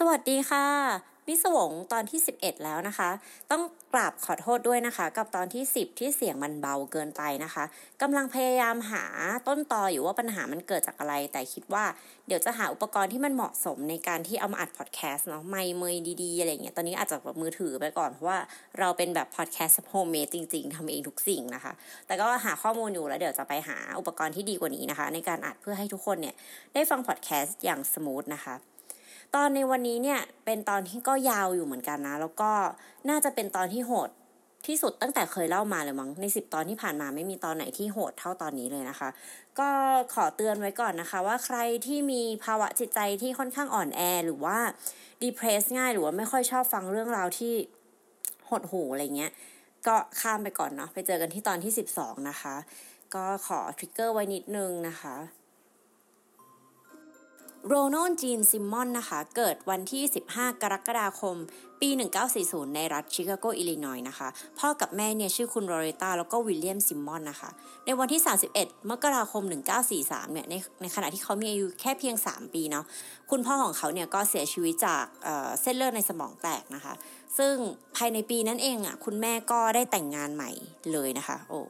สวัสดีค่ะ มิสวงตอนที่ 11 แล้วนะคะ ต้องกราบขอโทษด้วยนะคะ กับตอนที่ 10 ที่เสียงมันเบาเกินไปนะคะกำลังพยายามหาต้นตออยู่ว่าปัญหามันเกิดจากอะไร แต่คิดว่าเดี๋ยวจะหาอุปกรณ์ที่มันเหมาะสมในการที่เอามาอัดพอดแคสต์เนาะไมค์เมยดีๆอะไรเงี้ยตอนนี้อาจจะแบบมือถือไปก่อน เพราะว่าเราเป็นแบบพอดแคสต์ homemade จริง ๆทำเองทุกสิ่งนะคะ แต่ก็หาข้อมูลอยู่แล้วเดี๋ยวจะไปหาอุปกรณ์ที่ดีกว่านี้นะคะ ในการอัดเพื่อให้ทุกคนเนี่ยได้ฟังพอดแคสต์อย่างสมูทนะคะ ตอนในวันนี้เนี่ยเป็นตอนที่ก็ยาวอยู่เหมือนกันนะ แล้วก็น่าจะเป็นตอนที่โหดที่สุดตั้งแต่เคยเล่ามาเลยมั้งในสิบตอนที่ผ่านมาไม่มีตอนไหนที่โหดเท่าตอนนี้เลยนะคะ ก็ขอเตือนไว้ก่อนนะคะ ว่าใครที่มีภาวะจิตใจที่ค่อนข้างอ่อนแอหรือว่า depress ง่ายหรือว่าไม่ค่อยชอบฟังเรื่องราวที่หดหูอะไรเงี้ย ก็ข้ามไปก่อนเนาะไปเจอกันที่ตอนที่สิบสองนะคะ ก็ขอ trigger ไว้นิดนึงนะคะ โรนัลจีนซิมมอนนะคะ เกิดวันที่ 15 กรกฎาคม ปี 1940 ในรัฐชิคาโก อิลลินอยนะคะ พ่อกับแม่เนี่ยชื่อคุณโรเรตาแล้วก็วิลเลียมซิมมอนนะคะ ในวันที่ 31 มกราคม 1943 เนี่ย ในในขณะที่เขามีอายุแค่เพียง 3 ปีเนาะ คุณพ่อของเขาเนี่ยก็เสียชีวิตจากเส้นเลือดในสมองแตกนะคะ ซึ่งภายในปีนั้นเองอะ คุณแม่ก็ได้แต่งงานใหม่เลยนะคะ โอ้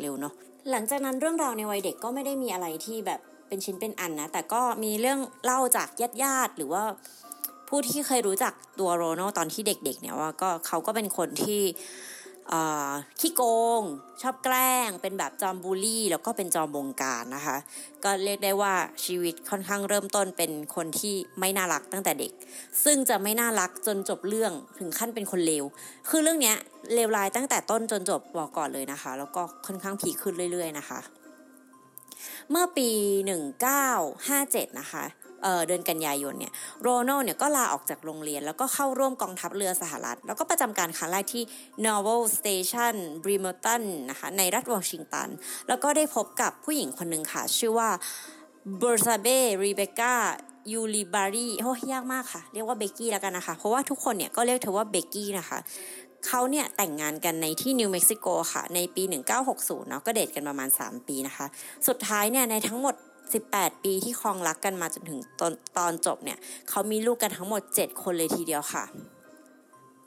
เร็วเนาะ หลังจากนั้นเรื่องราวในวัยเด็กก็ไม่ได้มีอะไรที่แบบ เป็นชิ้นเป็นอันนะ แต่ก็มีเรื่องเล่าจากญาติญาติหรือว่าผู้ที่เคยรู้จักตัวโรนัลตอนที่เด็กๆเนี่ยว่าก็เขาก็เป็นคนที่ขี้โกง ชอบแกล้ง เป็นแบบจอมบูลลี่ แล้วก็เป็นจอมบงการนะคะ ก็เรียกได้ว่าชีวิตค่อนข้างเริ่มต้นเป็นคนที่ไม่น่ารักตั้งแต่เด็ก ซึ่งจะไม่น่ารักจนจบเรื่องถึงขั้นเป็นคนเลวคือเรื่องเนี้ยเลวร้ายตั้งแต่ต้นจนจบบอกก่อนเลยนะคะ แล้วก็ค่อนข้างผีขึ้นเรื่อย ๆ นะคะ เมื่อปี 1957 นะคะเเดือนกันยายนเนี่ยโรนัลเนี่ยก็ลาออกจากโรงเรียน แล้วก็เข้าร่วมกองทัพเรือสหรัฐ แล้วก็ประจำการครั้งแรกที่ Naval Station Bremerton นะคะในรัฐวอชิงตัน แล้วก็ได้พบกับผู้หญิงคนหนึ่งค่ะ ชื่อว่าเบอร์ซาเบรีเบกายูริบารีโอ้ยากมากค่ะ เรียกว่าเบกกี้แล้วกันนะคะ เพราะว่าทุกคนเนี่ยก็เรียกเธอว่าเบกกี้นะคะ เขาเนี่ยแต่งงานกันในที่นิวเม็กซิโกค่ะ ในปี 1960 เนาะก็เดทกันประมาณ 3 ปีนะคะ สุดท้ายเนี่ยในทั้งหมด 18 ปีที่ครองรักกันมาจนถึงตอนตอนจบเนี่ยเขามีลูกกันทั้งหมด 7 คนเลยทีเดียวค่ะ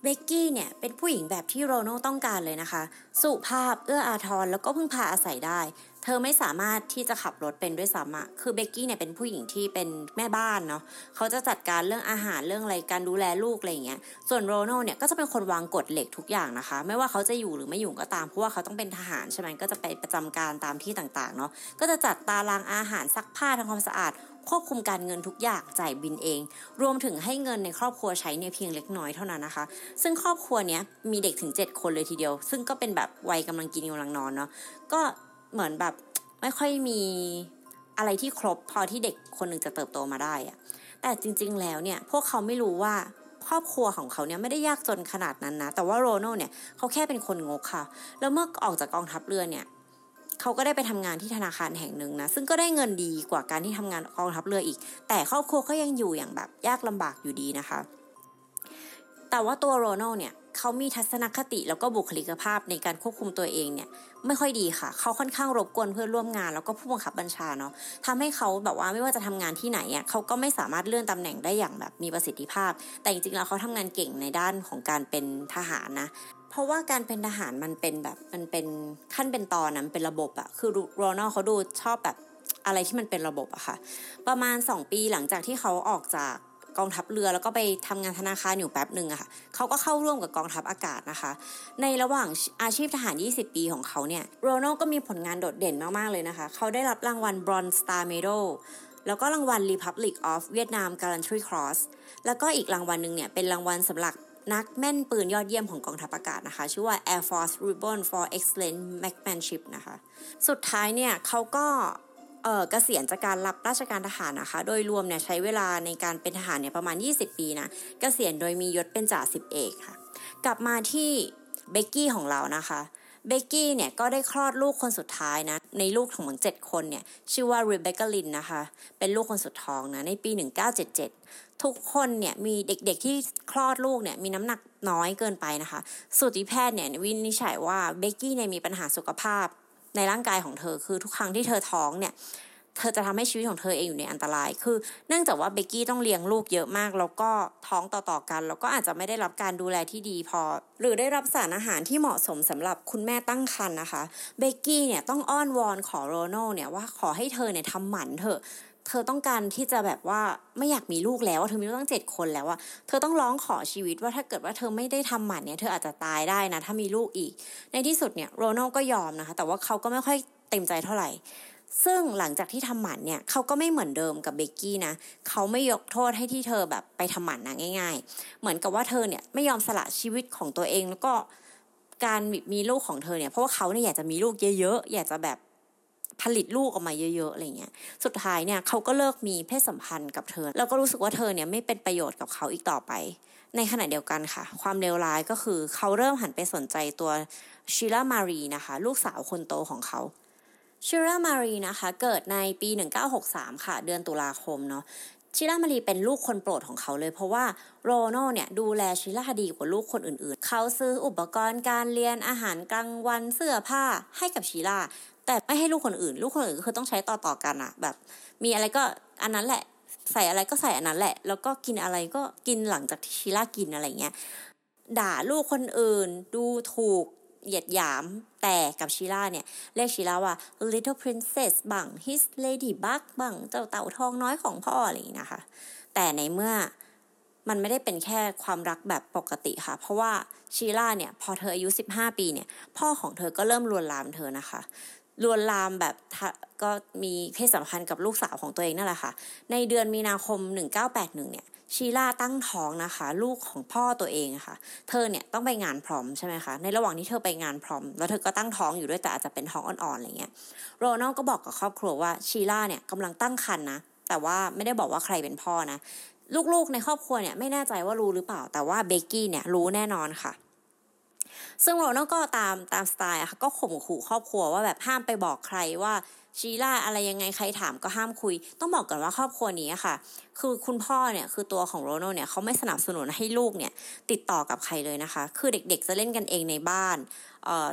เบกกี้เนี่ยเป็นผู้หญิงแบบที่โรนัลต้องการเลยนะคะ สุภาพเอื้ออาทรแล้วก็พึ่งพาอาศัยได้ เธอไม่สามารถที่จะขับรถเป็นด้วยซ้ำอะคือเบกกี้เนี่ยเป็นผู้หญิงที่เป็นแม่บ้านเนาะเขาจะจัดการเรื่องอาหารเรื่องอะไรการดูแลลูกอะไรอย่างเงี้ย ส่วนโรนัลเนี่ยก็จะเป็นคนวางกฎเหล็กทุกอย่างนะคะ ไม่ว่าเขาจะอยู่หรือไม่อยู่ก็ตามเพราะว่าเขาต้องเป็นทหารใช่ไหมก็จะไปประจำการตามที่ต่างๆเนาะ ก็จะจัดตารางอาหารซักผ้าทำความสะอาดควบคุมการเงินทุกอย่างจ่ายบินเอง รวมถึงให้เงินในครอบครัวใช้เนี่ยเพียงเล็กน้อยเท่านั้นนะคะ ซึ่งครอบครัวเนี้ยมีเด็กถึง 7 คนเลยทีเดียว ซึ่งก็เป็นแบบวัยกำลังกินกำลังนอนเนาะก็ เหมือนแบบไม่ค่อยมีอะไรที่ครบพอที่เด็กคนหนึ่งจะเติบโตมาได้อะแต่จริง ๆ แล้วเนี่ยพวกเขาไม่รู้ว่าครอบครัวของเขาเนี่ยไม่ได้ยากจนขนาดนั้นนะ แต่ว่าโรนัลเนี่ยเขาแค่เป็นคนงกค่ะ แล้วเมื่อออกจากกองทัพเรือเนี่ยเขาก็ได้ไปทำงานที่ธนาคารแห่งหนึ่งนะ ซึ่งก็ได้เงินดีกว่าการที่ทำงานกองทัพเรืออีก แต่ครอบครัวก็ยังอยู่อย่างแบบยากลำบากอยู่ดีนะคะ แต่ว่าตัวโรนัลเนี่ย เขามีทัศนคติแล้วก็บุคลิกภาพในการควบคุมตัวเองเนี่ยไม่ค่อยดีค่ะ เขาค่อนข้างรบกวนเพื่อนร่วมงาน แล้วก็ผู้บังคับบัญชาเนาะทำให้เขาแบบว่าไม่ว่าจะทำงานที่ไหนอะเขาก็ไม่สามารถเลื่อนตำแหน่งได้อย่างแบบมีประสิทธิภาพ แต่จริงๆแล้วเขาทำงานเก่งในด้านของการเป็นทหารนะเพราะว่าการเป็นทหารมันเป็นแบบมันเป็นขั้นเป็นตอนนะมันเป็นระบบอะคือโรนัลเขาดูชอบแบบอะไรที่มันเป็นระบบอะค่ะ ประมาณ 2 ปีหลังจากที่เขาออกจาก กองทัพเรือแล้วก็ไปทำงานธนาคารอยู่แป๊บหนึ่งอะค่ะเขาก็เข้าร่วมกับกองทัพอากาศนะคะ ในระหว่างอาชีพทหาร 20 ปีของเขาเนี่ยโรนัลก็มีผลงานโดดเด่นมาก ๆ เลยนะคะ เขาได้รับรางวัล Bronze Star Medal แล้วก็รางวัล Republic of Vietnam Gallantry Cross แล้วก็อีกรางวัลหนึ่งเนี่ยเป็นรางวัลสำหรับนักแม่นปืนยอดเยี่ยมของกองทัพอากาศนะคะ ชื่อว่า Air Force Ribbon for Excellent Marksmanship นะคะ สุดท้ายเนี่ยเขาก็ เกษียณจากการรับราชการทหารนะคะ โดยรวมเนี่ยใช้เวลาในการเป็นทหารเนี่ยประมาณ 20 ปีนะเกษียณโดยมียศเป็นจ่าสิบเอกค่ะ กลับมาที่เบกกี้ของเรานะคะเบกกี้เนี่ยก็ได้คลอดลูกคนสุดท้ายนะ ในลูกของเจ็ดคนเนี่ยชื่อว่ารีเบคกาลินนะคะ เป็นลูกคนสุดท้องนะในปี 1977 ทุกคนเนี่ยมีเด็กๆที่คลอดลูกเนี่ยมีน้ำหนักน้อยเกินไปนะคะสูติแพทย์เนี่ยวินิจฉัยว่าเบกกี้เนี่ยมีปัญหาสุขภาพ ในร่างกายของเธอคือทุกครั้งที่เธอท้องเนี่ยเธอจะทำให้ชีวิตของเธอเองอยู่ในอันตราย คือ เนื่องจากว่าเบกกี้ต้องเลี้ยงลูกเยอะมาก แล้วก็ท้องต่อๆกัน แล้วก็อาจจะไม่ได้รับการดูแลที่ดีพอ หรือได้รับสารอาหารที่เหมาะสมสำหรับคุณแม่ตั้งครรภ์นะคะ เบกกี้เนี่ยต้องอ้อนวอนขอโรนัลเนี่ยว่าขอให้เธอเนี่ยทำหมันเถอะ เธอต้องการที่จะแบบว่าไม่อยากมีลูกแล้วเธอมีลูกตั้งเจ็ดคนแล้วอะเธอต้องร้องขอชีวิตว่าถ้าเกิดว่าเธอไม่ได้ทำหมันเนี่ยเธออาจจะตายได้นะ ถ้ามีลูกอีก ในที่สุดเนี่ยโรนัลก็ยอมนะคะ แต่ว่าเขาก็ไม่ค่อยเต็มใจเท่าไหร่ ซึ่งหลังจากที่ทำหมันเนี่ยเขาก็ไม่เหมือนเดิมกับเบกกี้นะเขาไม่ยกโทษให้ที่เธอแบบไปทำหมันนะง่าย ๆ เหมือนกับว่าเธอเนี่ยไม่ยอมสละชีวิตของตัวเองแล้วก็การมีลูกของเธอเนี่ยเพราะว่าเขาเนี่ยอยากจะมีลูกเยอะๆอยากจะแบบ ผลิตลูกออกมาเยอะๆอะไรเงี้ยสุดท้ายเนี่ยเขาก็เลิกมีเพศสัมพันธ์กับเธอ แล้วก็รู้สึกว่าเธอเนี่ยไม่เป็นประโยชน์กับเขาอีกต่อไป ในขณะเดียวกันค่ะ ความเลวร้ายก็คือเขาเริ่มหันไปสนใจตัวชิลามารีนะคะ ลูกสาวคนโตของเขาชิรามารีนะคะ เกิดในปี 1963 ค่ะ เดือนตุลาคมเนาะชิรามารีเป็นลูกคนโปรดของเขาเลย เพราะว่าโรโน่เนี่ยดูแลชิราดีกว่าลูกคนอื่นๆ เขาซื้ออุปกรณ์การเรียนอาหารกลางวันเสื้อผ้าให้กับชิรา แต่ไม่ให้ลูกคนอื่น ลูกคนอื่นก็คือต้องใช้ต่อๆกันอะแบบ มีอะไรก็อันนั้นแหละ ใส่อะไรก็ใส่อันนั้นแหละ แล้วก็กินอะไรก็กินหลังจากที่ชิรากินอะไรเงี้ยด่าลูกคนอื่น ดูถูกเหยียดหยามแต่กับชิล่าเนี่ยเรียกชิล่าว่า little princess บัง his ladybug บังเจ้าเต่าทองน้อยของพ่ออะไรอย่างนี้นะคะ แต่ในเมื่อมันไม่ได้เป็นแค่ความรักแบบปกติค่ะ เพราะว่าชีล่าเนี่ยพอเธออายุ 15 ปีเนี่ย พ่อของเธอก็เริ่มลวนลามเธอนะคะ ลวนลามแบบก็มีเพศสัมพันธ์กับลูกสาวของตัวเองนั่นแหละค่ะ ในเดือนมีนาคม 1981 เนี่ยชีล่าตั้งท้องนะคะ ลูกของพ่อตัวเองค่ะ เธอเนี่ยต้องไปงานพร้อมใช่ไหมคะในระหว่างที่เธอไปงานพร้อม แล้วเธอก็ตั้งท้องอยู่ด้วยแต่อาจจะเป็นท้องอ่อนๆอะไรเงี้ยโรนัลก็บอกกับครอบครัวว่าชีล่าเนี่ยกำลังตั้งครรภ์นะแต่ว่าไม่ได้บอกว่าใครเป็นพ่อนะ ลูกๆในครอบครัวเนี่ยไม่แน่ใจว่ารู้หรือเปล่า แต่ว่าเบกกี้เนี่ยรู้แน่นอนค่ะ ซึ่งโรนัลก็ตามตามสไตล์ค่ะก็ข่มขู่ครอบครัวว่าแบบห้ามไปบอกใครว่าชีล่าอะไรยังไงใครถามก็ห้ามคุย ต้องบอกก่อนว่าครอบครัวนี้ค่ะ คือคุณพ่อเนี่ยคือตัวของโรนัลเนี่ยเขาไม่สนับสนุนให้ลูกเนี่ยติดต่อกับใครเลยนะคะ คือเด็กๆจะเล่นกันเองในบ้าน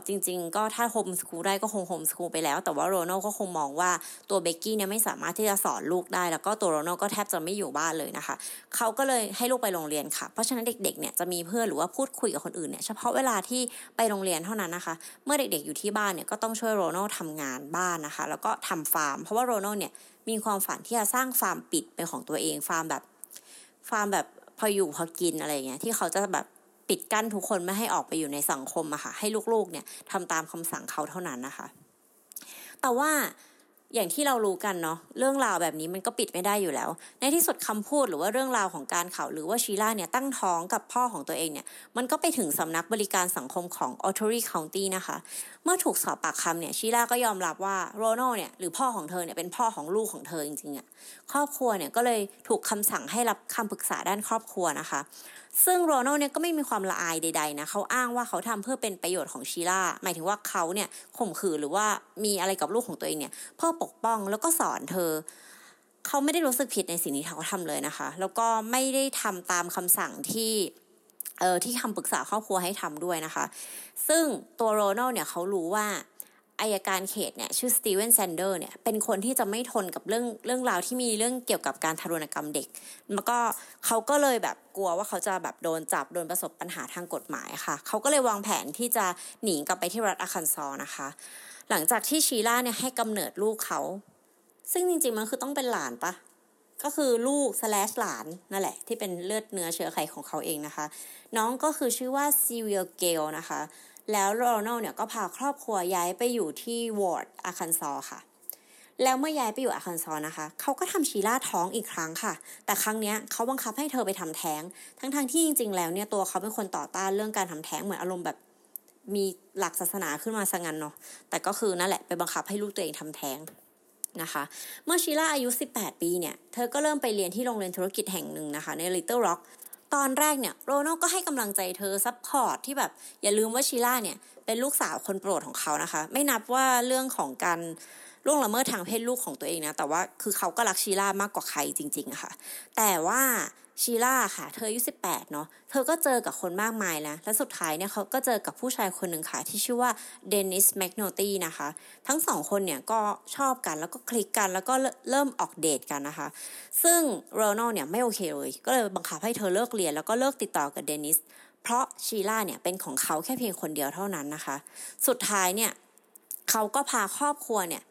จริง ๆ ก็ถ้า homeschool ได้ก็คง homeschool ไปแล้ว แต่ว่าโรนัลก็คงมองว่าตัวเบกกี้เนี่ยไม่สามารถที่จะสอนลูกได้ แล้วก็ตัวโรนัลก็แทบจะไม่อยู่บ้านเลยนะคะ เขาก็เลยให้ลูกไปโรงเรียนค่ะ เพราะฉะนั้นเด็กๆเนี่ยจะมีเพื่อนหรือว่าพูดคุยกับคนอื่นเนี่ยเฉพาะเวลาที่ไปโรงเรียนเท่านั้นนะคะ เมื่อเด็กๆอยู่ที่บ้านเนี่ยก็ต้องช่วยโรนัลทำงานบ้านนะคะ แล้วก็ทำฟาร์ม เพราะว่าโรนัลเนี่ยมีความฝันที่จะสร้างฟาร์มปิดเป็นของตัวเองฟาร์มแบบฟาร์มแบบพออยู่พอกินอะไรเงี้ยที่เขาจะแบบ ปิดกั้นทุกคนไม่ให้ออกไปอยู่ในสังคมอะค่ะ ให้ลูกๆเนี่ยทำตามคำสั่งเขาเท่านั้นนะคะ แต่ว่าอย่างที่เรารู้กันเนาะเรื่องราวแบบนี้มันก็ปิดไม่ได้อยู่แล้ว ในที่สุดคำพูดหรือว่าเรื่องราวของการข่าวลือว่าชีล่าเนี่ยตั้งท้องกับพ่อของตัวเองเนี่ยมันก็ไปถึงสำนักบริการสังคมของออ t o r y County นะคะ เมื่อถูกสอบปากคำเนี่ยชีล่าก็ยอมรับว่าโรนัลเนี่ยหรือพ่อของเธอเนี่ยเป็นพ่อของลูกของเธอจริงๆอะครอบครัวเนี่ยก็เลยถูกคำสั่งให้รับคำปรึกษาด้านครอบครัวนะคะซึ่งโรนัลเนี่ยก็ไม่มีความละอายใดๆนะเขาอ้างว่าเขาทำเพื่อเป็นประโยชน์ของชีล่าหมายถึงว่าเขาเนี่ยข่มขืนหรือว่ามีอะไรกับลูกของตัวเองเนี่ยเพื่อปกป้องแล้วก็สอนเธอเขาไม่ได้รู้สึกผิดในสิ่งที่เขาทำเลยนะคะ แล้วก็ไม่ได้ทำตามคำสั่งที่เออที่คำปรึกษาครอบครัวให้ทำด้วยนะคะ ซึ่งตัวโรนัลเนี่ยเขารู้ว่า อายการเขตเนี่ยชื่อสตีเวนแซนเดอร์เนี่ยเป็นคนที่จะไม่ทนกับเรื่องเรื่องราวที่มีเรื่องเกี่ยวกับการทารุณกรรมเด็ก แล้วก็เขาก็เลยแบบกลัวว่าเขาจะแบบโดนจับโดนประสบปัญหาทางกฎหมายค่ะ เขาก็เลยวางแผนที่จะหนีกลับไปที่รัฐอาคันซอนะคะ หลังจากที่ชีล่าเนี่ยให้กำเนิดลูกเขา ซึ่งจริงๆมันคือต้องเป็นหลานปะก็คือลูก slash หลานนั่นแหละ ที่เป็นเลือดเนื้อเชื้อไขของเขาเองนะคะ น้องก็คือชื่อว่าซิลเวียเกลนะคะ แล้วโรนัลเนี่ยก็พาครอบครัวย้ายไปอยู่ที่วอร์ดอาคันซอค่ะ แล้วเมื่อย้ายไปอยู่อาคันซอนะคะ เขาก็ทำชีล่าท้องอีกครั้งค่ะ แต่ครั้งนี้เขาบังคับให้เธอไปทำแท้ง ทั้งๆที่จริง ๆ แล้วเนี่ยตัวเขาเป็นคนต่อต้านเรื่องการทำแท้งเหมือนอารมณ์แบบมีหลักศาสนาขึ้นมาซะงั้นเนาะ แต่ก็คือนั่นแหละไปบังคับให้ลูกตัวเองทำแท้งนะคะ เมื่อชีล่าอายุ 18 ปีเนี่ย เธอก็เริ่มไปเรียนที่โรงเรียนธุรกิจแห่งหนึ่งนะคะ ใน Little Rock ตอนแรกเนี่ยโรนัลก็ให้กำลังใจเธอ support ที่แบบ อย่าลืมว่าชีล่าเนี่ย เป็นลูกสาวคนโปรดของเขานะคะ ไม่นับว่าเรื่องของการล่วงละเมิดทางเพศลูกของตัวเองนะ แต่ว่าคือเขาก็รักชีล่ามากกว่าใครจริงๆค่ะ แต่ว่า ชีล่าค่ะ เธออายุ18 เนาะ เธอก็เจอกับคนมากมายนะ และสุดท้ายเนี่ยเขาก็เจอกับผู้ชายคนหนึ่งค่ะ ที่ชื่อว่าเดนิสแมกโนตีนะคะ ทั้งสองคนเนี่ยก็ชอบกันแล้วก็คลิกกันแล้วก็เริ่มออกเดทกันนะคะ ซึ่งโรนัลเนี่ยไม่โอเคเลย ก็เลยบังคับให้เธอเลิกเรียนแล้วก็เลิกติดต่อกับเดนิส เพราะชีล่าเนี่ยเป็นของเขาแค่เพียงคนเดียวเท่านั้นนะคะ สุดท้ายเนี่ยเขาก็พาครอบครัวเนี่ย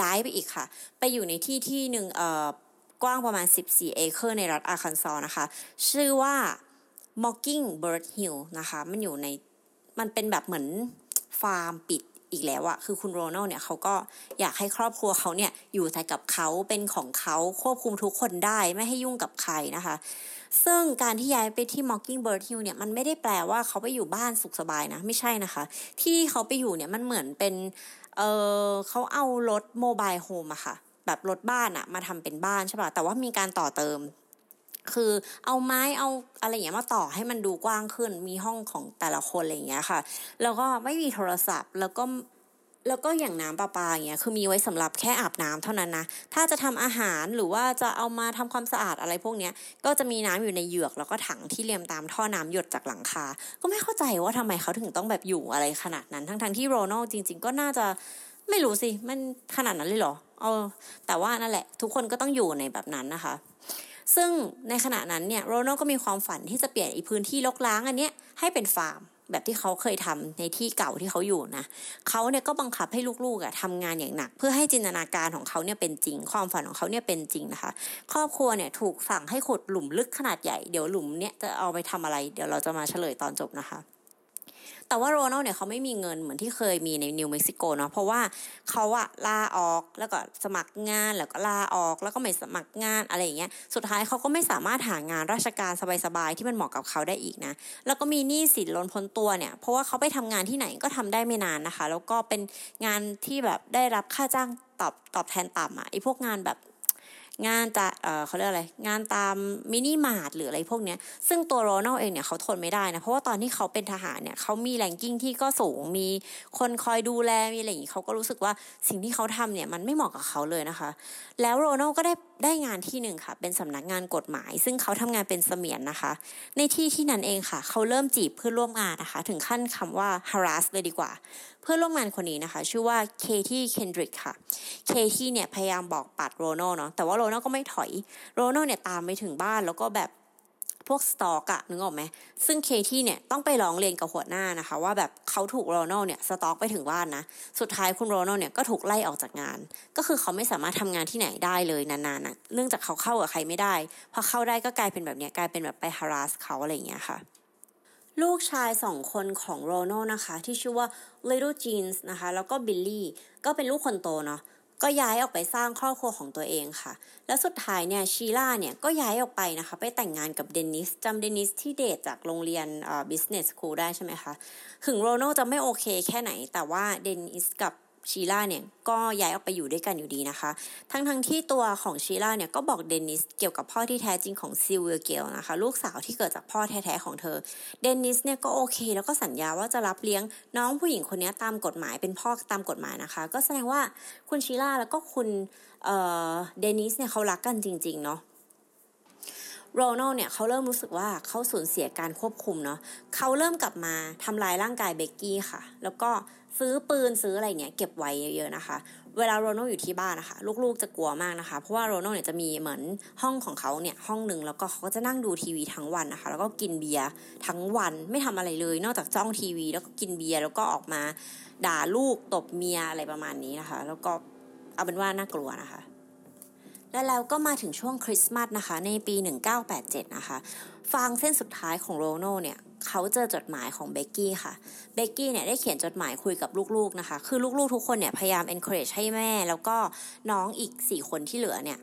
ย้ายไปอีกค่ะ ไปอยู่ในที่ที่หนึ่งเอ่อ กว้างประมาณ 14 เอเคอร์ในรัฐอาคันซอนะคะ ชื่อว่า Mockingbird Hill นะคะ มันอยู่ใน มันเป็นแบบเหมือนฟาร์มปิดอีกแล้วอะคือคุณโรนัลเนี่ยเขาก็อยากให้ครอบครัวเขาเนี่ยอยู่แต่กับเขาเป็นของเขาควบคุมทุกคนได้ไม่ให้ยุ่งกับใครนะคะ ซึ่งการที่ย้ายไปที่ Mockingbird Hill เนี่ยมันไม่ได้แปลว่าเขาไปอยู่บ้านสุขสบายนะ ไม่ใช่นะคะ ที่เขาไปอยู่เนี่ยมันเหมือนเป็น เออเขาเอารถโมบายโฮมอะค่ะ แบบรถบ้านอะมาทำเป็นบ้านใช่ป่ะแต่ว่ามีการต่อเติม คือเอาไม้เอาอะไรอย่างเงี้ยมาต่อให้มันดูกว้างขึ้น มีห้องของแต่ละคนอะไรอย่างเงี้ยค่ะ แล้วก็ไม่มีโทรศัพท์แล้วก็แล้วก็อย่างน้ำประปาอย่างเงี้ยคือมีไว้สำหรับแค่อาบน้ำเท่านั้นนะถ้าจะทำอาหารหรือว่าจะเอามาทำความสะอาดอะไรพวกเนี้ยก็จะมีน้ำอยู่ในเหยือกแล้วก็ถังที่เรียมตามท่อน้ำหยดจากหลังคา ก็ไม่เข้าใจว่าทำไมเขาถึงต้องแบบอยู่อะไรขนาดนั้น ทั้งๆที่โรนัลจริง ๆ ก็น่าจะไม่รู้สิ มันขนาดนั้นเลยเหรอ เออแต่ว่านั่นแหละทุกคนก็ต้องอยู่ในแบบนั้นนะคะ ซึ่งในขณะนั้นเนี่ยโรนัลก็มีความฝันที่จะเปลี่ยนอีพื้นที่รกร้างอันเนี้ยให้เป็นฟาร์มแบบที่เขาเคยทำในที่เก่าที่เขาอยู่นะเขาเนี่ยก็บังคับให้ลูกๆอะทำงานอย่างหนัก เพื่อให้จินตนาการของเขาเนี่ยเป็นจริง ความฝันของเขาเนี่ยเป็นจริงนะคะ ครอบครัวเนี่ยถูกสั่งให้ขุดหลุมลึกขนาดใหญ่ เดี๋ยวหลุมเนี่ยจะเอาไปทำอะไร เดี๋ยวเราจะมาเฉลยตอนจบนะคะ แต่ว่าโรนัลเนี่ยเขาไม่มีเงินเหมือนที่เคยมีในนิวเม็กซิโกเนาะเพราะว่าเขาอะลาออกแล้วก็สมัครงานแล้วก็ลาออกแล้วก็ไม่สมัครงานอะไรอย่างเงี้ยสุดท้ายเขาก็ไม่สามารถหางานราชการสบายๆที่มันเหมาะกับเขาได้อีกนะแล้วก็มีหนี้สินล้นพ้นตัวเนี่ยเพราะว่าเขาไปทำงานที่ไหนก็ทำได้ไม่นานนะคะ แล้วก็เป็นงานที่แบบได้รับค่าจ้างตอบตอบแทนต่ำอะไอพวกงานแบบ งานจะเออเขาเรียกอะไร งานตามมินิมาร์ทหรืออะไรพวกเนี้ย ซึ่งตัวโรนัลเองเนี่ยเขาทนไม่ได้นะ เพราะว่าตอนที่เขาเป็นทหารเนี่ยเขามี ranking ที่ก็สูง มีคนคอยดูแล มีอะไรอย่างนี้เขาก็รู้สึกว่าสิ่งที่เขาทำเนี่ยมันไม่เหมาะกับเขาเลยนะคะ แล้วโรนัลก็ได้ได้งานที่หนึ่งค่ะ เป็นสำนักงานกฎหมาย ซึ่งเขาทำงานเป็นเสมียนนะคะ ในที่ที่นั้นเองค่ะ เขาเริ่มจีบเพื่อนร่วมงานนะคะ ถึงขั้นคำว่า harass เลยดีกว่า เพื่อนร่วมงานคนนี้นะคะ ชื่อว่าเคที่เคนดริกค่ะ เคที่เนี่ยพยายามบอกปัดโรนัลเนาะแต่ว่าโรนัลก็ไม่ถอย โรนัลเนี่ยตามไปถึงบ้านแล้วก็แบบพวกสตอกอะนึกออกไหมซึ่งเคที่เนี่ยต้องไปร้องเรียนกับหัวหน้านะคะ ว่าแบบเขาถูกโรนัลเนี่ยสตอกไปถึงบ้านนะ สุดท้ายคุณโรนัลเนี่ยก็ถูกไล่ออกจากงาน ก็คือเขาไม่สามารถทำงานที่ไหนได้เลยนานๆนะเนื่องจากเขาเข้ากับใครไม่ได้พอเข้าได้ก็กลายเป็นแบบเนี้ยกลายเป็นแบบไป harass เขาอะไรอย่างเงี้ยค่ะ ลูกชายสองคนของโรนัลนะคะ ที่ชื่อว่า Little Jeans นะคะ แล้วก็บิลลี่ก็เป็นลูกคนโตเนาะก็ย้ายออกไปสร้างครอบครัวของตัวเองค่ะ แล้วสุดท้ายเนี่ยชีล่าเนี่ยก็ย้ายออกไปนะคะ ไปแต่งงานกับเดนิสจำเดนิสที่เดทจากโรงเรียนอ่า business school ได้ใช่ไหมคะ ถึงโรนัลจะไม่โอเคแค่ไหน แต่ว่าเดนิสกับ ชีล่าเนี่ยก็ย้ายออกไปอยู่ด้วยกันอยู่ดีนะคะ ทั้งทั้งที่ตัวของชีล่าเนี่ยก็บอกเดนิสเกี่ยวกับพ่อที่แท้จริงของซิลเวียเกลนะคะ ลูกสาวที่เกิดจากพ่อแท้ๆของเธอ เดนิสเนี่ยก็โอเค แล้วก็สัญญาว่าจะรับเลี้ยงน้องผู้หญิงคนนี้ตามกฎหมายเป็นพ่อตามกฎหมายนะคะ ก็แสดงว่าคุณชีล่าแล้วก็คุณเดนิสเนี่ยเขารักกันจริง ๆ เนาะโรนัลเนี่ยเขาเริ่มรู้สึกว่าเขาสูญเสียการควบคุมเนาะเขาเริ่มกลับมาทำลายร่างกายเบกกี้ค่ะ แล้วก็ ซื้อปืนซื้ออะไรเนี่ยเก็บไว้เยอะๆนะคะ เวลาโรนัลอยู่ที่บ้านนะคะ ลูกๆจะกลัวมากนะคะ เพราะว่าโรนัลเนี่ยจะมีเหมือนห้องของเขาเนี่ยห้องหนึ่งแล้วก็เขาก็จะนั่งดูทีวีทั้งวันนะคะ แล้วก็กินเบียร์ทั้งวันไม่ทำอะไรเลย นอกจากจ้องทีวี แล้วก็กินเบียร์แล้วก็ออกมา ด่าลูกตบเมียอะไรประมาณนี้นะคะ แล้วก็เอาเป็นว่าน่ากลัวนะคะและแล้วก็มาถึงช่วงคริสต์มาสนะคะ ในปี 1987 นะคะ ฟางเส้นสุดท้ายของโรนัลเนี่ยเขาเจอจดหมายของเบกกี้ค่ะ เบกกี้เนี่ยได้เขียนจดหมายคุยกับลูกๆนะคะ คือลูกๆทุกคนเนี่ยพยายาม encourage ให้แม่ แล้วก็น้องอีก 4 คนที่เหลือเนี่ย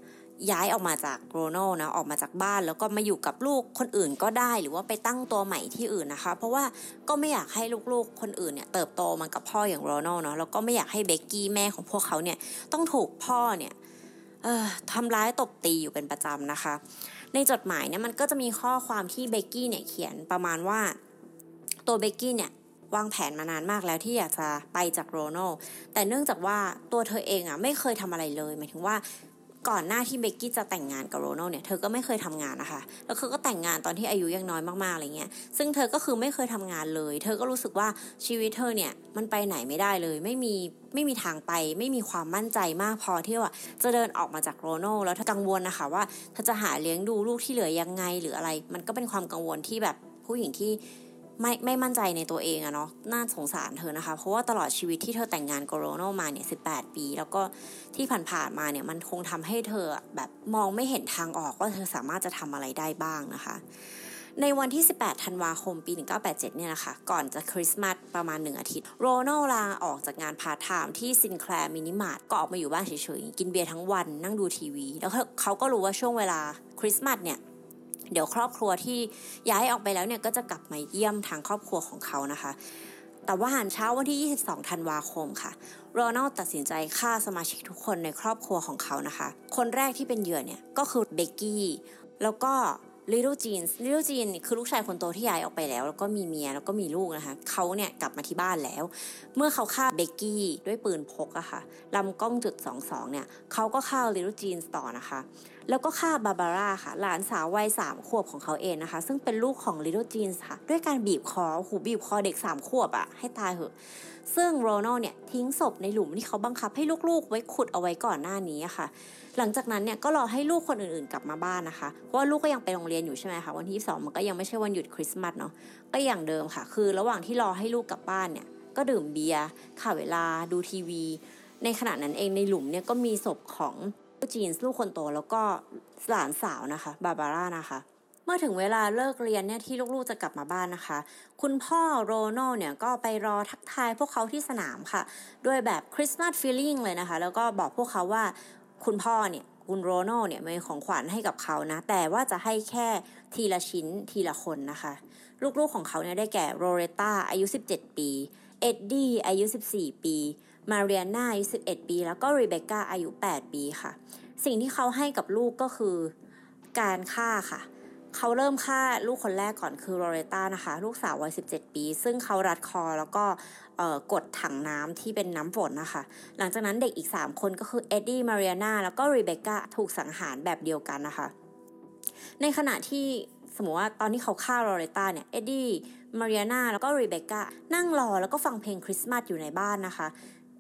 ย้ายออกมาจากโรนัลนะออกมาจากบ้านแล้วก็มาอยู่กับลูกคนอื่นก็ได้หรือว่าไปตั้งตัวใหม่ที่อื่นนะคะ เพราะว่าก็ไม่อยากให้ลูกๆคนอื่นเนี่ยเติบโตมากับพ่ออย่างโรนัลเนาะแล้วก็ไม่อยากให้เบกกี้แม่ของพวกเขาเนี่ยต้องถูกพ่อเนี่ยทำร้ายตบตีอยู่เป็นประจำนะคะ ในจดหมายเนี่ยมันก็จะมีข้อความที่เบกกี้เนี่ยเขียนประมาณว่าตัวเบกกี้เนี่ยวางแผนมานานมากแล้วที่อยากจะไปจากโรนัลแต่เนื่องจากว่าตัวเธอเองอะไม่เคยทำอะไรเลย หมายถึงว่า ก่อนหน้าที่เบกกี้จะแต่งงานกับโรนัลเนี่ยเธอก็ไม่เคยทำงานนะคะแล้วเธอก็แต่งงานตอนที่อายุยังน้อยมากๆอะไรเงี้ยซึ่งเธอก็คือไม่เคยทำงานเลย เธอก็รู้สึกว่าชีวิตเธอเนี่ยมันไปไหนไม่ได้เลย ไม่มีไม่มีทางไป ไม่มีความมั่นใจมากพอที่ว่าจะเดินออกมาจากโรนัลแล้วเธอกังวลนะคะว่าเธอจะหาเลี้ยงดูลูกที่เหลือยังไงหรืออะไร มันก็เป็นความกังวลที่แบบผู้หญิงที่ ไม่ไม่มั่นใจในตัวเองอะเนาะน่าสงสารเธอนะคะ เพราะว่าตลอดชีวิตที่เธอแต่งงานกับโรนัลมาเนี่ยสิบปี แล้วก็ที่ผ่านๆมาเนี่ยมันคงทำให้เธอแบบมองไม่เห็นทางออกว่าเธอสามารถจะทำอะไรได้บ้างนะคะ ในวันที่ 18 ธันวาคมปี 1987 เนี่ยนะคะ ก่อนจะคริสต์มาสประมาณหนึ่งอาทิตย์ โรนัลลาออกจากงานพาร์ทไทม์ที่ซินแคลร์มินิมาร์ทก็ออกมาอยู่บ้านเฉยๆ กินเบียร์ทั้งวันนั่งดูทีวี แล้วเขาก็รู้ว่าช่วงเวลาคริสต์มาสเนี่ย เดี๋ยวครอบครัวที่ย้ายออกไปแล้วเนี่ยก็จะกลับมาเยี่ยมทางครอบครัวของเขานะคะ แต่ว่าหันเช้าวันที่ 22 ธันวาคมค่ะโรนัลตัดสินใจฆ่าสมาชิกทุกคนในครอบครัวของเขานะคะ คนแรกที่เป็นเหยื่อเนี่ยก็คือเบกกี้แล้วก็ลิโ t จีนลิโ t จีนคือลูกชายคนโตที่ย้ายออกไปแล้ว แล้วก็มีเมียแล้วก็มีลูกนะคะเขาเนี่ยกลับมาที่บ้านแล้ว เมื่อเขาฆ่าเบกกี้ด้วยปืนพกอะคะ่ะลำกล้องจุดสองสองเนี่ยเขาก็ฆ่าลิโ t จีนต่อนะคะแล้วก็ฆ่าบาบาร่าค่ะหลานสาววัยสามขวบของเขาเองนะคะ ซึ่งเป็นลูกของลิโ t จีนค่ะ ด้วยการบีบคอหูบีบคอเด็กสามขวบอะให้ตายเหอะ ซึ่งโรนัลเนี่ยทิ้งศพในหลุมที่เขาบังคับให้ลูกๆ ไว้ขุดเอาไว้ก่อนหน้านี้ค่ะ หลังจากนั้นเนี่ยก็รอให้ลูกคนอื่นๆกลับมาบ้านนะคะ เพราะว่าลูกก็ยังไปโรงเรียนอยู่ใช่ไหมคะวันที่สองมันก็ยังไม่ใช่วันหยุดคริสต์มาสเนาะก็อย่างเดิมค่ะ คือระหว่างที่รอให้ลูกกลับบ้านเนี่ยก็ดื่มเบียร์ข่าเวลาดูทีวี ในขณะนั้นเองในหลุมเนี่ยก็มีศพของ จีนลูกคนโตแล้วก็หลานสาวนะคะ บาบาร่านะคะ เมื่อถึงเวลาเลิกเรียนเนี่ยที่ลูกๆจะกลับมาบ้านนะคะ คุณพ่อโรนัลเนี่ยก็ไปรอทักทายพวกเขาที่สนามค่ะด้วยแบบคริสต์มาสฟีลลิ่งเลยนะคะ แล้วก็บอกพวกเขาว่าคุณพ่อเนี่ยคุณโรนัลเนี่ยมีของขวัญให้กับเขานะ แต่ว่าจะให้แค่ทีละชิ้นทีละคนนะคะ ลูกๆของเขาเนี่ยได้แก่โรเรตาอายุ 17 ปี เอ็ดดี้อายุ 14 ปี มาเรียนาอายุ11 ปี แล้วก็รีเบคก้าอายุ 8 ปีค่ะ สิ่งที่เขาให้กับลูกก็คือการฆ่าค่ะ เขาเริ่มฆ่าลูกคนแรกก่อนคือโรเรตานะคะ ลูกสาววัย 17 ปี ซึ่งเขารัดคอแล้วก็กดถังน้ำที่เป็นน้ำฝนนะคะ หลังจากนั้นเด็กอีก 3 คนก็คือเอ็ดดี้มาเรียนาแล้วก็รีเบคก้าถูกสังหารแบบเดียวกันนะคะ ในขณะที่สมมติว่าตอนที่เขาฆ่าโรเรตาเนี่ยเอ็ดดี้มาเรียนาแล้วก็รีเบคก้านั่งรอแล้วก็ฟังเพลงคริสต์มาสอยู่ในบ้านนะคะ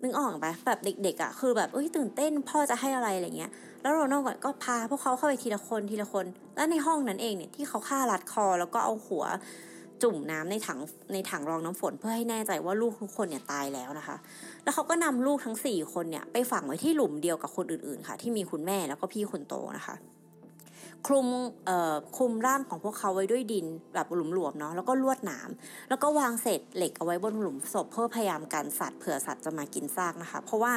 นึกออกไหมแบบเด็กๆอะ่ะคือแบบเอ้ยตื่นเต้นพ่อจะให้อะไรอะไรเงี้ยแล้วโรนัลก็พาพวกเขาเข้าไปทีละคนทีละคน แล้วในห้องนั้นเองเนี่ยที่เขาฆ่ารัดคอแล้วก็เอาหัวจุ่มน้ำในถังในถังรองน้ำฝนเพื่อให้แน่ใจว่าลูกทุกคนเนี่ยตายแล้วนะคะ แล้วเขาก็นำลูกทั้งสี่คนเนี่ยไปฝังไว้ที่หลุมเดียวกับคนอื่นๆค่ะ ที่มีคุณแม่แล้วก็พี่คนโตนะคะ คลุมเอ่อคลุมร่างของพวกเขาไว้ด้วยดินแบบหลุมหลวมเนาะแล้วก็ลวดหนาม แล้วก็วางเศษเหล็กเอาไว้บนหลุมศพเพื่อพยายามกันสัตว์เผื่อสัตว์จะมากินซากนะคะ เพราะว่า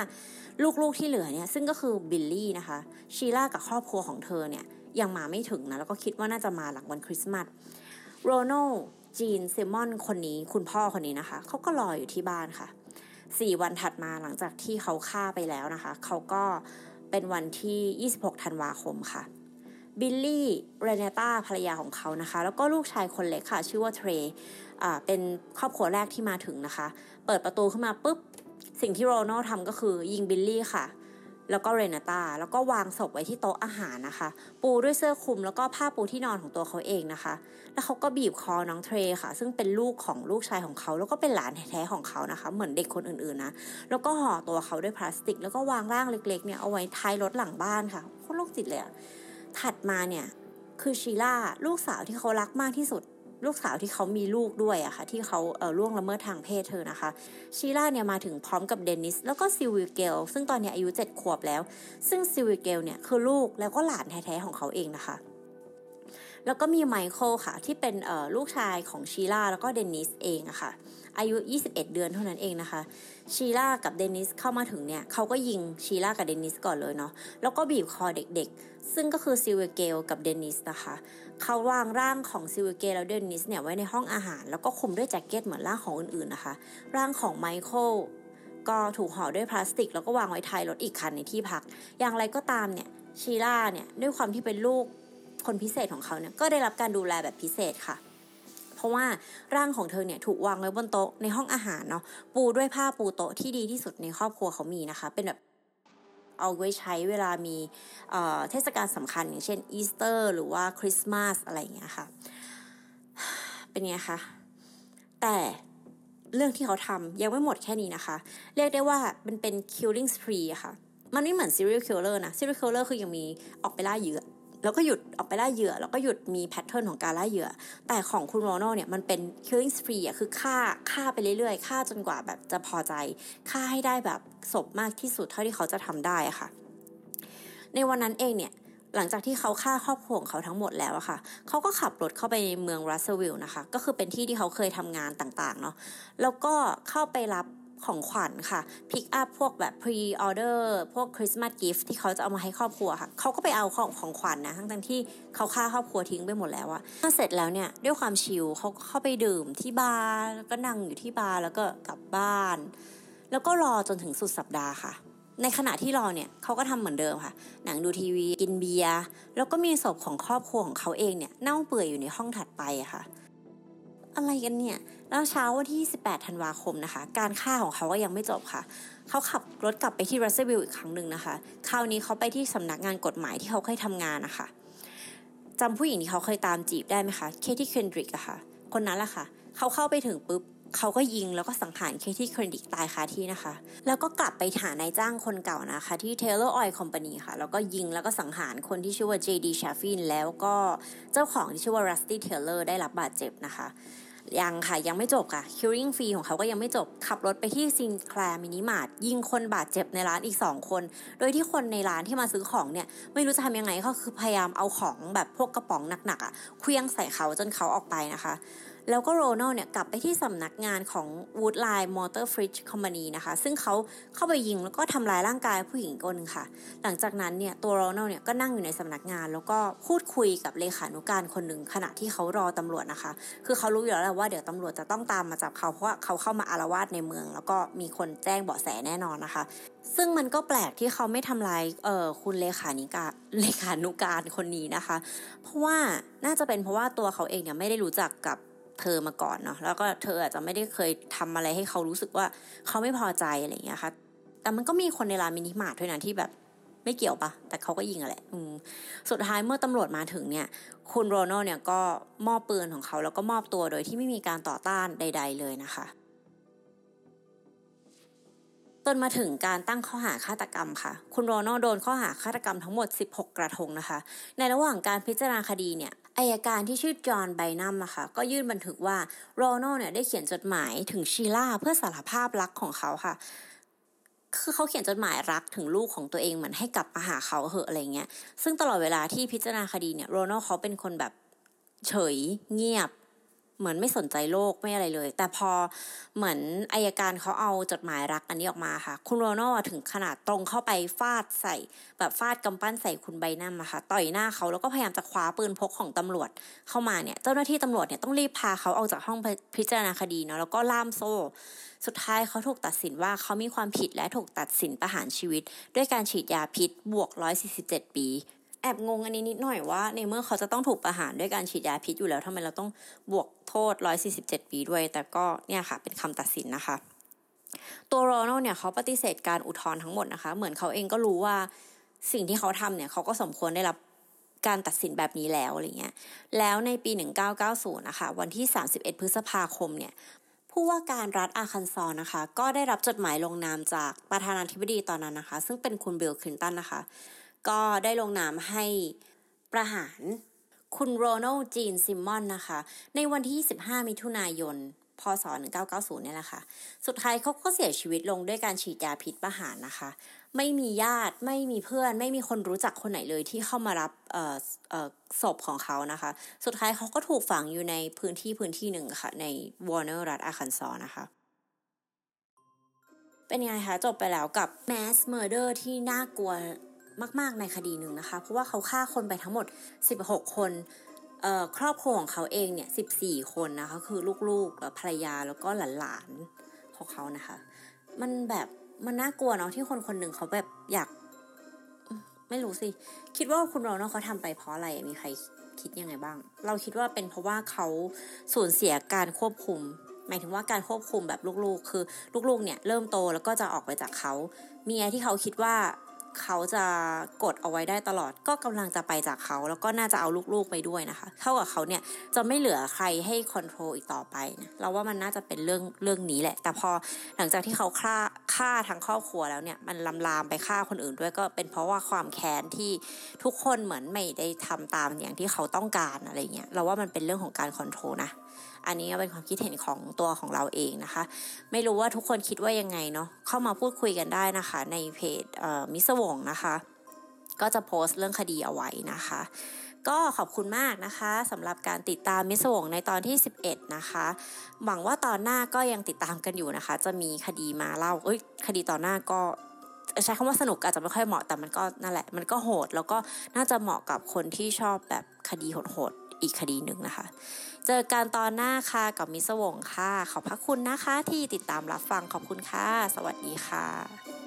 ลูกๆที่เหลือเนี่ยซึ่งก็คือบิลลี่นะคะชีล่ากับครอบครัวของเธอเนี่ยยังมาไม่ถึงนะแล้วก็คิดว่าน่าจะมาหลังวันคริสต์มาสโรนัลจีนเซมอนคนนี้คุณพ่อคนนี้นะคะเขาก็รออยู่ที่บ้านค่ะสี่วันถัดมาหลังจากที่เขาฆ่าไปแล้วนะคะ เขาก็เป็นวันที่ 26 ธันวาคมค่ะ บิลลี่เรเนต้าภรรยาของเขานะคะ แล้วก็ลูกชายคนเล็กค่ะ ชื่อว่าเทรอะเป็นครอบครัวแรกที่มาถึงนะคะ เปิดประตูขึ้นมาปุ๊บ สิ่งที่โรนัลทำก็คือยิงบิลลี่ค่ะ แล้วก็เรเนต้าแล้วก็วางศพไว้ที่โต๊ะอาหารนะคะ ปูด้วยเสื้อคลุมแล้วก็ผ้าปูที่นอนของตัวเขาเองนะคะ แล้วเขาก็บีบคอน้องเทรค่ะ ซึ่งเป็นลูกของลูกชายของเขา แล้วก็เป็นหลานแท้ๆของเขานะคะ เหมือนเด็กคนอื่นๆนะแล้วก็ห่อตัวเขาด้วยพลาสติก แล้วก็วางร่างเล็กๆเนี่ยเอาไว้ท้ายรถหลังบ้านค่ะโคตรโรคจิตเลยอะ ถัดมาเนี่ยคือชีล่าลูกสาวที่เขารักมากที่สุด ลูกสาวที่เขามีลูกด้วยอะค่ะที่เขาเออล่วงละเมิดทางเพศเธอนะคะชีล่าเนี่ยมาถึงพร้อมกับเดนิสแล้วก็ซิวิเกลซึ่งตอนนี้อายุเจ็ดขวบแล้ว ซึ่งซิวิเกลเนี่ยคือลูกแล้วก็หลานแท้ๆของเขาเองนะคะแล้วก็มีไมเคิลค่ะ ที่เป็นเออลูกชายของชีล่าแล้วก็เดนิสเองอะค่ะ อายุ 21 เดือนเท่านั้นเองนะคะ ชีล่ากับเดนิสเข้ามาถึงเนี่ยเขาก็ยิงชีล่ากับเดนิสก่อนเลยเนาะแล้วก็บีบคอเด็กๆ ซึ่งก็คือซิลเวเกลกับเดนิสนะคะเขาวางร่างของซิลเวเกลและเดนิสเนี่ยไว้ในห้องอาหาร แล้วก็คลุมด้วยแจ็คเก็ตเหมือนร่างของอื่นๆนะคะ ร่างของไมเคิลก็ถูกห่อด้วยพลาสติก แล้วก็วางไว้ท้ายรถอีกคันในที่พัก อย่างไรก็ตามเนี่ยชีล่าเนี่ยด้วยความที่เป็นลูกคนพิเศษของเขาเนี่ยก็ได้รับการดูแลแบบพิเศษค่ะ ราะว่าร่างของเธอเนี่ยถูกวางไว้บนโต๊ะในห้องอาหารเนาะปูด้วยผ้าปูโต๊ะที่ดีที่สุดในครอบครัวเขามีนะคะ เป็นแบบเอาไว้ใช้เวลามีเทศกาลสำคัญ อย่างเช่นอีสเตอร์ หรือว่าคริสต์มาสอะไรอย่างเงี้ยค่ะ เป็นไงคะ แต่เรื่องที่เขาทำยังไม่หมดแค่นี้นะคะ เรียกได้ว่ามันเป็น killing spree ค่ะ มันไม่เหมือน serial killer นะ serial killer คือยังมีออกไปล่าเหยื่อ แล้วก็หยุดออกไปล่าเหยื่อ แล้วก็หยุดมี pattern ของการล่าเหยื่อ แต่ของคุณโรนัลเนี่ยมันเป็น killing spree อะคือฆ่าฆ่าไปเรื่อยๆฆ่าจนกว่าแบบจะพอใจฆ่าให้ได้แบบศพมากที่สุดเท่าที่เขาจะทำได้ค่ะ ในวันนั้นเองเนี่ยหลังจากที่เขาฆ่าครอบครัวของเขาทั้งหมดแล้วอะค่ะ เขาก็ขับรถเข้าไปในเมืองรัสเซวิลนะคะ ก็คือเป็นที่ที่เขาเคยทำงานต่างๆ เนาะ แล้วก็เข้าไปรับ ของขวัญค่ะ pick up พวกแบบ pre-order พวก Christmas gift ที่เขาจะเอามาให้ครอบครัวค่ะเขาก็ไปเอาของของขวัญนะทั้งที่เขาฆ่าครอบครัวทิ้งไปหมดแล้วอะเมื่อเสร็จแล้วเนี่ยด้วยความ chill เขาเข้าไปดื่มที่บาร์แล้วก็นั่งอยู่ที่บาร์แล้วก็กลับบ้าน แล้วก็รอจนถึงสุดสัปดาห์ค่ะ ในขณะที่รอเนี่ยเขาก็ทำเหมือนเดิมค่ะ นั่งดูทีวีกินเบียร์แล้วก็มีศพของครอบครัวของเขาเองเนี่ยเน่าเปื่อยอยู่ในห้องถัดไปอะค่ะ อะไรกันเนี่ย แล้วเช้าวันที่ 18 ธันวาคมนะคะ การฆ่าของเขาก็ยังไม่จบค่ะ เขาขับรถกลับไปที่รัสเซวิลอีกครั้งหนึ่งนะคะ คราวนี้เขาไปที่สำนักงานกฎหมายที่เขาเคยทำงานนะคะจำผู้หญิงที่เขาเคยตามจีบได้ไหมคะ เคที่เคนดริกอะค่ะ คนนั้นแหละค่ะ เขาเข้าไปถึงปุ๊บเขาก็ยิงแล้วก็สังหารเคที่เคนดริกตายคาที่นะคะ แล้วก็กลับไปหานายจ้างคนเก่านะคะ ที่ Taylor Oil Company ค่ะ แล้วก็ยิงแล้วก็สังหารคนที่ชื่อว่า JD Chaffin แล้วก็เจ้าของที่ชื่อว่า Rusty Taylor ได้รับบาดเจ็บนะคะ ยังค่ะยังไม่จบค่ะ killing spree ของเขาก็ยังไม่จบ ขับรถไปที่ซินแคลร์มินิมาร์ทยิงคนบาดเจ็บในร้านอีก 2 คน โดยที่คนในร้านที่มาซื้อของเนี่ยไม่รู้จะทำยังไงก็คือพยายามเอาของแบบพวกกระป๋องหนักๆอะเคลี้ยงใส่เขาจนเขาออกไปนะคะ แล้วก็โรนัลเนี่ยกลับไปที่สำนักงานของ Woodline Motor Fridge Company นะคะ ซึ่งเขาเข้าไปยิงแล้วก็ทำลายร่างกายผู้หญิงคนหนึ่งค่ะ หลังจากนั้นเนี่ยตัวโรนัลเนี่ยก็นั่งอยู่ในสำนักงาน แล้วก็พูดคุยกับเลขานุการคนหนึ่งขณะที่เขารอตำรวจนะคะ คือเขารู้อยู่แล้วว่าเดี๋ยวตำรวจจะต้องตามมาจับเขาเพราะว่าเขาเข้ามาอารวาสในเมือง แล้วก็มีคนแจ้งเบาะแสแน่นอนนะคะ ซึ่งมันก็แปลกที่เขาไม่ทำลายเอ่อคุณเลขานิกาเลขานุการคนนี้นะคะ เพราะว่าน่าจะเป็นเพราะว่าตัวเขาเองเนี่ยไม่ได้รู้จักกับ เธอมาก่อนเนาะแล้วก็เธออาจจะไม่ได้เคยทำอะไรให้เขารู้สึกว่าเขาไม่พอใจอะไรอย่างเงี้ยค่ะ แต่มันก็มีคนในร้านมินิมาร์ทด้วยนะที่แบบไม่เกี่ยวปะแต่เขาก็ยิงอะแหละสุดท้ายเมื่อตำรวจมาถึงเนี่ย คุณโรนัลเนี่ยก็มอบปืนของเขาแล้วก็มอบตัวโดยที่ไม่มีการต่อต้านใด ๆ เลยนะคะจนมาถึงการตั้งข้อหาฆาตกรรมค่ะ คุณโรนัลโดนข้อหาฆาตกรรมทั้งหมด 16 กระทงนะคะ ในระหว่างการพิจารณาคดีเนี่ย อายการที่ชื่อจอห์นไบนัมอะค่ะ ก็ยื่นบันทึกว่าโรนัลเนี่ยได้เขียนจดหมายถึงชีล่าเพื่อสารภาพรักของเขาค่ะคือเขาเขียนจดหมายรักถึงลูกของตัวเองเหมือนให้กลับมาหาเขาเหอะอะไรเงี้ย ซึ่งตลอดเวลาที่พิจารณาคดีเนี่ยโรนัลเขาเป็นคนแบบเฉยเงียบ เหมือนไม่สนใจโลกไม่อะไรเลย แต่พอเหมือนอายการเขาเอาจดหมายรักอันนี้ออกมาค่ะ คุณโรนัลถึงขนาดตรงเข้าไปฟาดใส่ แบบฟาดกำปั้นใส่คุณใบหน้ามาค่ะ ต่อยหน้าเขาแล้วก็พยายามจะคว้าปืนพกของตำรวจเข้ามาเนี่ย เจ้าหน้าที่ตำรวจเนี่ยต้องรีบพาเขาออกจากห้องพิจารณาคดีเนาะแล้วก็ล่ามโซ่ สุดท้ายเขาถูกตัดสินว่าเขามีความผิดและถูกตัดสินประหารชีวิต ด้วยการฉีดยาพิษบวก 147 ปี แอบงงอันนี้นิดหน่อยว่า ในเมื่อเขาจะต้องถูกประหารด้วยการฉีดยาพิษอยู่แล้วทำไมเราต้องบวกโทษ 147 ปีด้วย แต่ก็เนี่ยค่ะ เป็นคำตัดสินนะคะ ตัวโรนัลเนี่ยเขาปฏิเสธการอุทธรณ์ทั้งหมดนะคะ เหมือนเขาเองก็รู้ว่าสิ่งที่เขาทำเนี่ยเขาก็สมควรได้รับการตัดสินแบบนี้แล้วอะไรเงี้ย แล้วในปี 1990 นะคะ วันที่ 31 พฤษภาคมเนี่ยผู้ว่าการรัฐอาคันซอนนะคะ ก็ได้รับจดหมายลงนามจากประธานาธิบดีตอนนั้นนะคะ ซึ่งเป็นคุณบิลคลินตันนะคะ ก็ได้ลงนามให้ประหารคุณโรนัลจีนซิมมอนนะคะ ในวันที่ 25 มิถุนายน พศ 1990 เนี่ยแหละค่ะ สุดท้ายเขาก็เสียชีวิตลงด้วยการฉีดยาพิษประหารนะคะ ไม่มีญาติไม่มีเพื่อน ไม่มีคนรู้จักคนไหนเลยที่เข้ามารับศพของเขานะคะ สุดท้ายเขาก็ถูกฝังอยู่ในพื้นที่พื้นที่หนึ่งค่ะ ในวอร์เนอร์รัฐอาคันซอนะคะ เป็นยังไงคะจบไปแล้วกับ mass murder ที่น่ากลัว มาก ๆ ในคดีหนึ่งนะคะ เพราะว่าเขาฆ่าคนไปทั้งหมด 16 คนครอบครัวของเขาเองเนี่ย 14 คนนะคะ คือลูกๆภรรยาแล้วก็หลานๆของเขานะคะ มันแบบมันน่ากลัวเนาะที่คนคนหนึ่งเขาแบบอยาก ไม่รู้สิ คิดว่าคุณโรนัลเขาทำไปเพราะอะไรมีใครคิดยังไงบ้าง เราคิดว่าเป็นเพราะว่าเขาสูญเสียการควบคุม หมายถึงว่าการควบคุมแบบลูกๆ คือลูกๆเนี่ยเริ่มโตแล้วก็จะออกไปจากเขาเมียที่เขาคิดว่า เขาจะกดเอาไว้ได้ตลอด ก็กำลังจะไปจากเขา แล้วก็น่าจะเอาลูกๆไปด้วยนะคะเท่ากับเขาเนี่ยจะไม่เหลือใครให้คอนโทรลอีกต่อไปนะเราว่ามันน่าจะเป็นเรื่องเรื่องนี้แหละ แต่พอหลังจากที่เขาฆ่าฆ่าทั้งครอบครัวแล้วเนี่ยมันลำลามไปฆ่าคนอื่นด้วยก็เป็นเพราะว่าความแค้นที่ทุกคนเหมือนไม่ได้ทำตามอย่างที่เขาต้องการอะไรเงี้ยเราว่ามันเป็นเรื่องของการคอนโทรลนะ อันนี้ก็เป็นความคิดเห็นของตัวของเราเองนะคะ ไม่รู้ว่าทุกคนคิดว่ายังไงเนาะเข้ามาพูดคุยกันได้นะคะ ในเพจมิสวงนะคะ ก็จะโพสต์เรื่องคดีเอาไว้นะคะ ก็ขอบคุณมากนะคะสำหรับการติดตามมิสวงในตอนที่ 11 นะคะหวังว่าตอนหน้าก็ยังติดตามกันอยู่นะคะ จะมีคดีมาเล่าเอ้ยคดีตอนหน้าก็ใช้คำว่าสนุกอาจจะไม่ค่อยเหมาะแต่มันก็นั่นแหละ มันก็โหดแล้วก็น่าจะเหมาะกับคนที่ชอบแบบคดีโหด อีกคดีหนึ่งนะคะ เจอกันตอนหน้าค่ะกับมิสวงค่ะ ขอบพระคุณนะคะที่ติดตามรับฟังขอบคุณค่ะ สวัสดีค่ะ